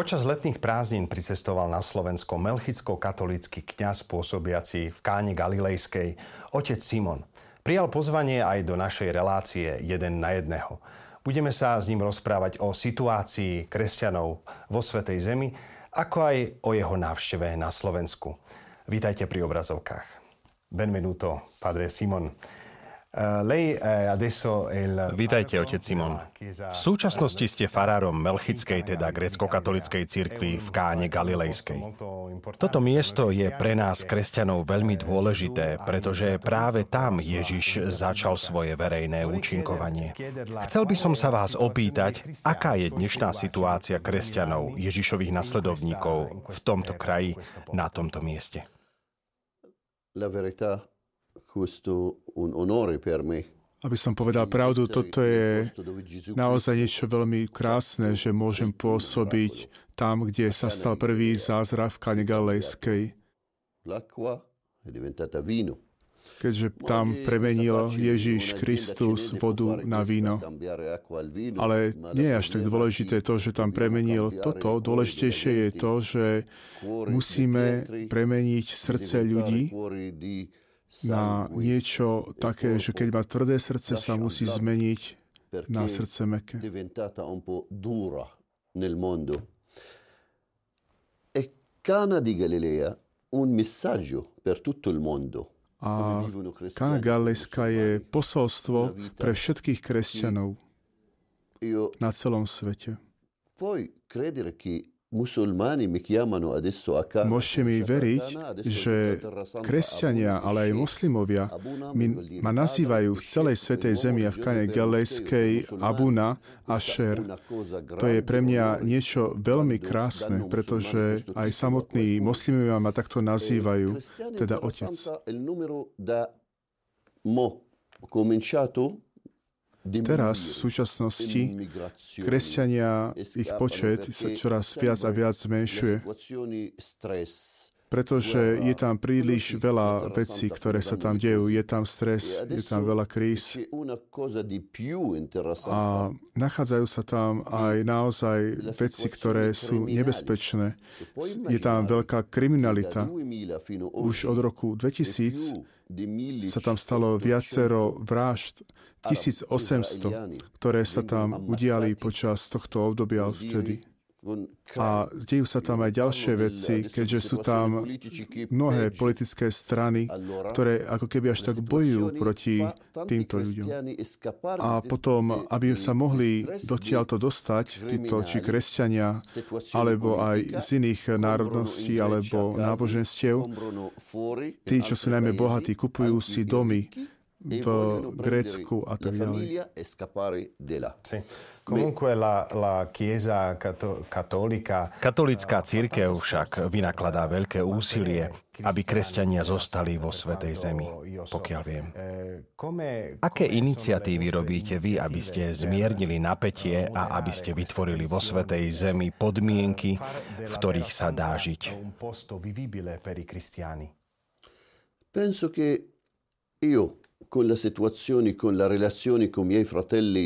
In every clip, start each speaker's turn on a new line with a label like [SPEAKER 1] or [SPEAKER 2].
[SPEAKER 1] Počas letných prázdnin pricestoval na Slovensko melchicko-katolícky kňaz pôsobiaci v Káne Galilejskej, otec Simon. Prijal pozvanie aj do našej relácie jeden na jedného. Budeme sa s ním rozprávať o situácii kresťanov vo Svetej Zemi, ako aj o jeho návšteve na Slovensku. Vítajte pri obrazovkách. Benvenuto, padre Simon.
[SPEAKER 2] Eh, Vítajte, otec Simon. V súčasnosti ste farárom Melchickej, teda grecko-katolickej cirkvi v Káne Galilejskej. Toto miesto je pre nás, kresťanov, veľmi dôležité, pretože práve tam Ježiš začal svoje verejné účinkovanie. Chcel by som sa vás opýtať, aká je dnešná situácia kresťanov, Ježišových nasledovníkov v tomto kraji, na tomto mieste.
[SPEAKER 3] La verità questo un onore per me.
[SPEAKER 4] Aby som povedal pravdu, toto je naozaj niečo veľmi krásne, že môžem pôsobiť tam, kde sa stal prvý zázrak v Kane Galilejskej. Keďže tam premenil Ježíš Kristus vodu na víno. Ale nie je až tak dôležité to, že tam premenil toto. Dôležitejšie je to, že musíme premeniť srdce ľudí na niečo také, že keď má tvrdé srdce, sa musí zmeniť na srdce meké.
[SPEAKER 3] Cana di Galilea un messaggio per tutto il mondo.
[SPEAKER 4] A Kana Galilejská je posolstvo pre všetkých kresťanov na celom svete.
[SPEAKER 3] Puoi credere che
[SPEAKER 4] Môžete mi veriť, že kresťania, ale aj moslimovia mi, ma nazývajú v celej Svetej Zemi a v Kane Galilejskej Abuna a Šer. To je pre mňa niečo veľmi krásne, pretože aj samotní moslimovia ma takto nazývajú, teda Otec. Teraz, v súčasnosti, kresťania, ich počet sa čoraz viac a viac zmenšuje, pretože je tam príliš veľa vecí, ktoré sa tam dejú. Je tam stres, je tam veľa kríz. A nachádzajú sa tam aj naozaj veci, ktoré sú nebezpečné. Je tam veľká kriminalita. Už od roku 2000 sa tam stalo viacero vražd 1800, ktoré sa tam udiali počas tohto obdobia vtedy. A dejú sa tam aj ďalšie veci, keďže sú tam mnohé politické strany, ktoré ako keby až tak bojujú proti týmto ľuďom. A potom, aby sa mohli dotiaľto dostať, títo či kresťania, alebo aj z iných národností alebo náboženstiev, tí, čo sú najmä bohatí, kupujú si domy, v Grécku a tak ďalej.
[SPEAKER 1] Sì. Comunque la, la chiesa katolika...
[SPEAKER 2] Katolická církev však vynakladá veľké úsilie, aby kresťania zostali vo Svetej Zemi, pokiaľ viem. Aké iniciatívy robíte vy, aby ste zmiernili napätie a aby ste vytvorili vo Svetej Zemi podmienky, v ktorých sa dá žiť?
[SPEAKER 3] Penso che io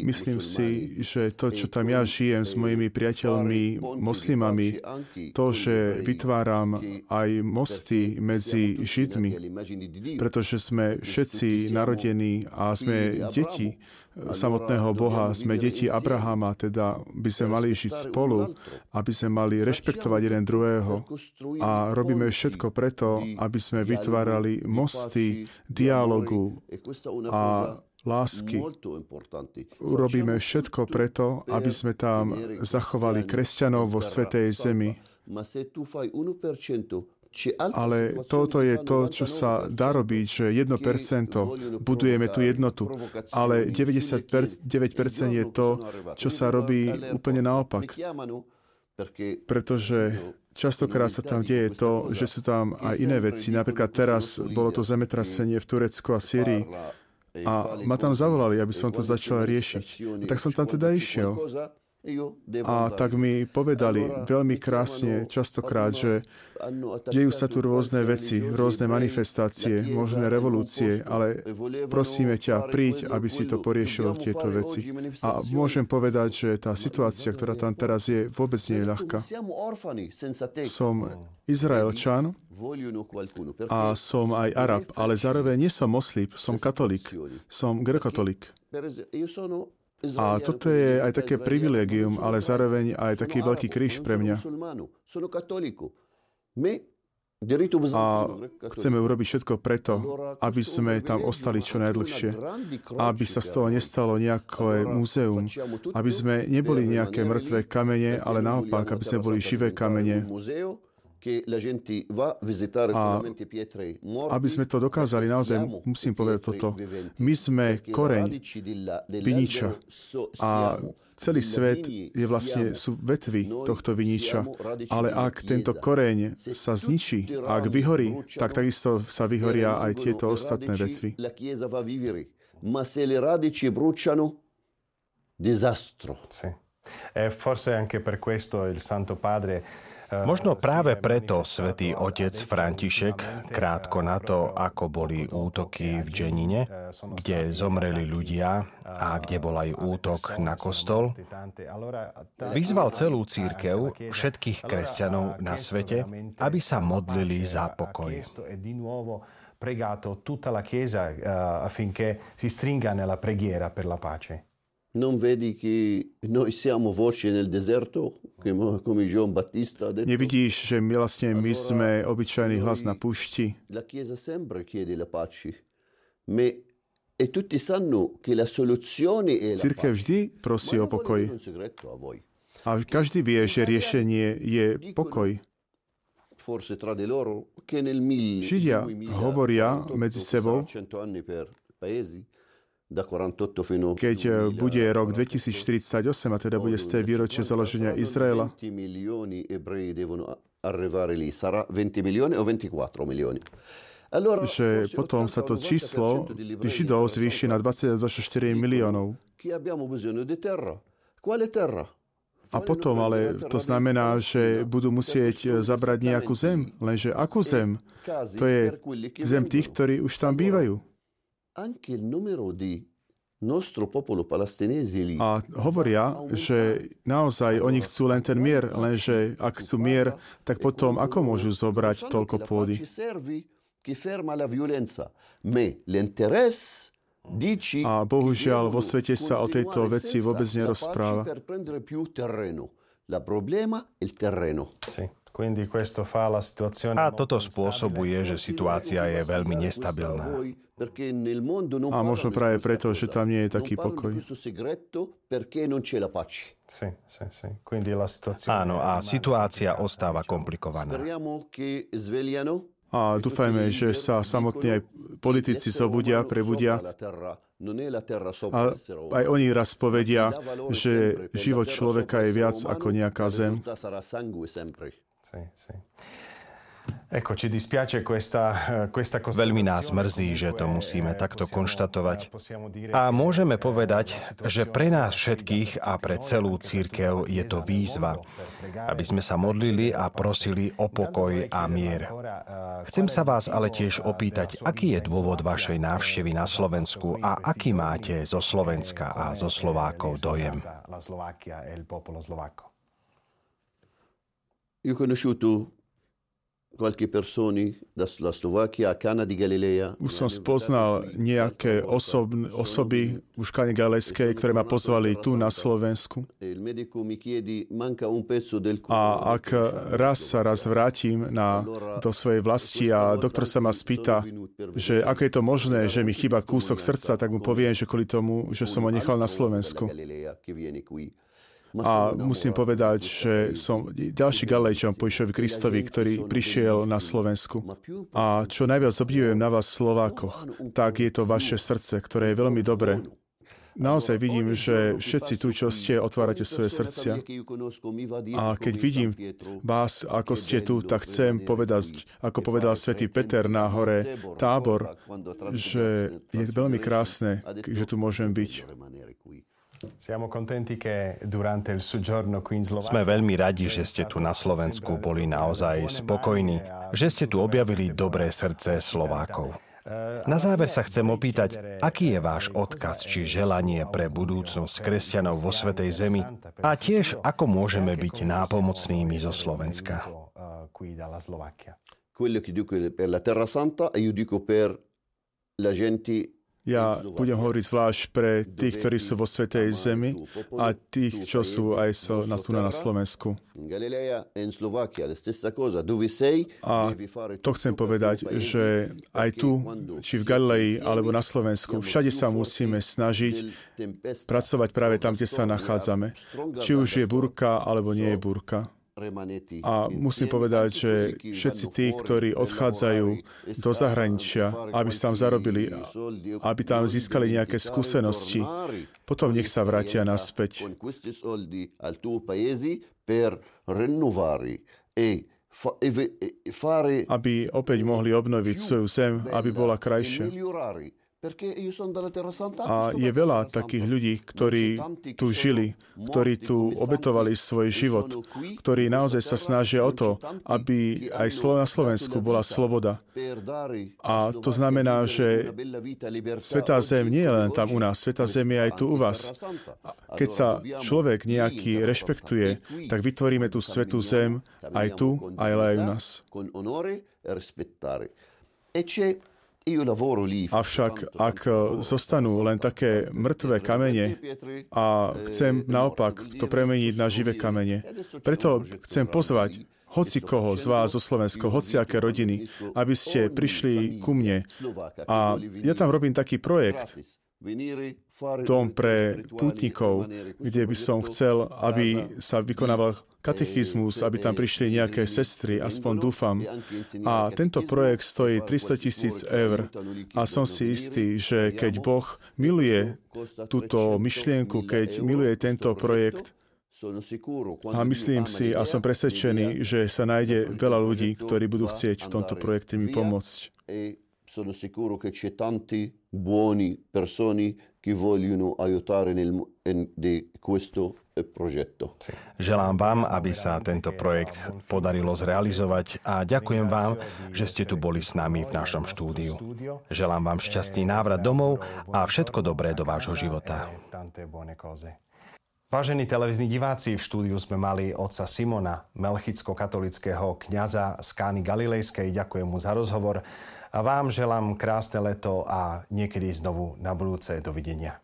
[SPEAKER 4] Myslím si, že to, čo tam ja žijem s mojimi priateľmi moslimami, to, že vytváram aj mosty medzi Židmi, pretože sme všetci narodení a sme deti samotného Boha, sme deti Abrahama, teda by sme mali žiť spolu, aby sme mali rešpektovať jeden druhého a robíme všetko preto, aby sme vytvárali mosty dialogu a lásky. Urobíme všetko preto, aby sme tam zachovali kresťanov vo Svetej Zemi. Ale toto je to, čo sa dá robiť, že 1% budujeme tú jednotu, ale 99% je to, čo sa robí úplne naopak. Pretože častokrát sa tam deje to, že sú tam aj iné veci. Napríklad teraz bolo to zemetrasenie v Turecku a Syrii a ma tam zavolali, aby som to začal riešiť. A tak som tam teda išiel. A tak mi povedali veľmi krásne častokrát, že dejú sa tu rôzne veci, rôzne manifestácie, možné revolúcie, ale prosíme ťa, príď, aby si to poriešilo tieto veci. A môžem povedať, že tá situácia, ktorá tam teraz je, vôbec nie je ľahká. Som Izraelčan a som aj Arab, ale zároveň nie som moslim, som katolík, som grekotolík. A toto je aj také privilegium, ale zároveň aj taký veľký kríž pre mňa. A chceme urobiť všetko preto, aby sme tam ostali čo najdlhšie. Aby sa z toho nestalo nejaké múzeum. Aby sme neboli nejaké mŕtve kamene, ale naopak, aby sme boli živé kamene. A aby sme to dokázali, naozaj musím povedať toto. My sme koreň viniča a celý svet je vlastne, sú vetvy tohto viniča. Ale ak tento koreň sa zničí, ak vyhorí, tak takisto sa vyhoria aj tieto ostatné vetvy. Ma se le radici bruciano,
[SPEAKER 1] disastro. Sì. E forse anche per questo il Santo Padre
[SPEAKER 2] Možno práve preto svätý otec František, krátko na to, ako boli útoky v Dženine, kde zomreli ľudia a kde bol aj útok na kostol, vyzval celú církev, všetkých kresťanov na svete, aby sa modlili za pokoj
[SPEAKER 1] pregato tutta la Chiesa uh, affinché si stringa nella preghiera per la pace.
[SPEAKER 3] Non vedi che noi siamo voce nel deserto, come John Battista ha detto?
[SPEAKER 4] Nevidíš, že my vlastne my sme obyčajný hlas na púšti?
[SPEAKER 3] La Chiesa sempre chiede la pace, ma e tutti sanno che la soluzione è la
[SPEAKER 4] Církev vždy prosí o pokoj. A každý vie, že riešenie je pokoj. Židia hovoria medzi sebou, keď eh, bude rok 2048, a teda bude z tej výročie založenia Izraela, že potom sa to číslo Židov zvýši na 20 24 miliónov. A potom ale to znamená, že budú musieť zabrať nejakú zem. Lenže akú zem? To je zem tých, ktorí už tam bývajú anche il numero di a hovoria, že naozaj oni chcú len ten mier, lenže ak chcú mier, tak potom ako môžu zobrať toľko pôdy? A bohužiaľ vo svete sa o tejto veci vôbec nerozpráva.
[SPEAKER 2] Sì. A toto spôsobuje, že situácia je veľmi nestabilná.
[SPEAKER 4] A možno práve preto, že tam nie je taký pokoj.
[SPEAKER 2] Áno, a situácia ostáva komplikovaná.
[SPEAKER 4] A dúfajme, že sa samotní aj politici zobudia, prebudia. A aj oni raz povedia, že život človeka je viac ako nejaká zem. Sì, sì.
[SPEAKER 2] Ecco, ci dispiace questa, questa Veľmi nás mrzí, že to musíme takto konštatovať. A môžeme povedať, že pre nás všetkých a pre celú církev je to výzva, aby sme sa modlili a prosili o pokoj a mier. Chcem sa vás ale tiež opýtať, aký je dôvod vašej návštevy na Slovensku a aký máte zo Slovenska a zo Slovákov dojem?
[SPEAKER 3] Io ho conosciuto qualche persone dalla Slovakia, di Galilea.
[SPEAKER 4] Už som spoznal nejaké osob, osoby v Škane Galilejskej, ktoré ma pozvali tu na Slovensku. A ak raz sa raz vrátim na, do svojej vlasti a doktor sa ma spýta, že ako je to možné, že mi chýba kúsok srdca, tak mu poviem, že kvôli tomu, že som ho nechal na Slovensku. A musím povedať, že som ďalší Galejčan po Išovi Kristovi, ktorý prišiel na Slovensku. A čo najviac obdivujem na vás Slovákoch, tak je to vaše srdce, ktoré je veľmi dobré. Naozaj vidím, že všetci tu, čo ste, otvárate svoje srdcia. A keď vidím vás, ako ste tu, tak chcem povedať, ako povedal svätý Peter na hore Tábor, že je veľmi krásne, že tu môžem byť.
[SPEAKER 2] Sme veľmi radi, že ste tu na Slovensku boli naozaj spokojní, že ste tu objavili dobré srdce Slovákov. Na záver sa chcem opýtať, aký je váš odkaz či želanie pre budúcnosť kresťanov vo Svetej Zemi a tiež ako môžeme byť nápomocnými zo Slovenska.
[SPEAKER 3] Quello che dico per la Terra Santa e io dico per la gente
[SPEAKER 4] ja budem hovoriť zvlášť pre tých, ktorí sú vo Svetej Zemi a tých, čo sú aj so, na, tu na Slovensku. A to chcem povedať, že aj tu, či v Galilei alebo na Slovensku, všade sa musíme snažiť pracovať práve tam, kde sa nachádzame. Či už je burka alebo nie je burka. A musím povedať, že všetci tí, ktorí odchádzajú do zahraničia, aby sa tam zarobili, aby tam získali nejaké skúsenosti, potom nech sa vrátia naspäť. Aby opäť mohli obnoviť svoju zem, aby bola krajšia. A je veľa takých ľudí, ktorí tu žili, ktorí tu obetovali svoj život, ktorí naozaj sa snažia o to, aby aj na Slovensku bola sloboda. A to znamená, že Svetá Zem nie je len tam u nás, Svetá Zem je aj tu u vás. Keď sa človek nejaký rešpektuje, tak vytvoríme tú Svetú Zem aj tu, aj aj u nás. Avšak ak zostanú len také mŕtve kamene a chcem naopak to premeniť na živé kamene, preto chcem pozvať hoci koho z vás zo Slovenska, hoci aké rodiny, aby ste prišli ku mne. A ja tam robím taký projekt, dom pre pútnikov, kde by som chcel, aby sa vykonával katechizmus, aby tam prišli nejaké sestry, aspoň dúfam. A tento projekt stojí 300 tisíc eur. A som si istý, že keď Boh miluje túto myšlienku, keď miluje tento projekt, a myslím si a som presvedčený, že sa nájde veľa ľudí, ktorí budú chcieť v tomto projekte mi pomôcť sono sicuro che c'è tanti buoni persone che vogliono aiutare nel, in, di questo eh, progetto.
[SPEAKER 2] Želám vám, aby sa tento projekt podarilo zrealizovať a ďakujem vám, že ste tu boli s nami v našom štúdiu. Želám vám šťastný návrat domov a všetko dobré do vášho života.
[SPEAKER 1] Vážení televízni diváci, v štúdiu sme mali otca Simona, melchicko-katolického kňaza z Kány Galilejskej. Ďakujem mu za rozhovor. A vám želám krásne leto a niekedy znovu na budúce. Dovidenia.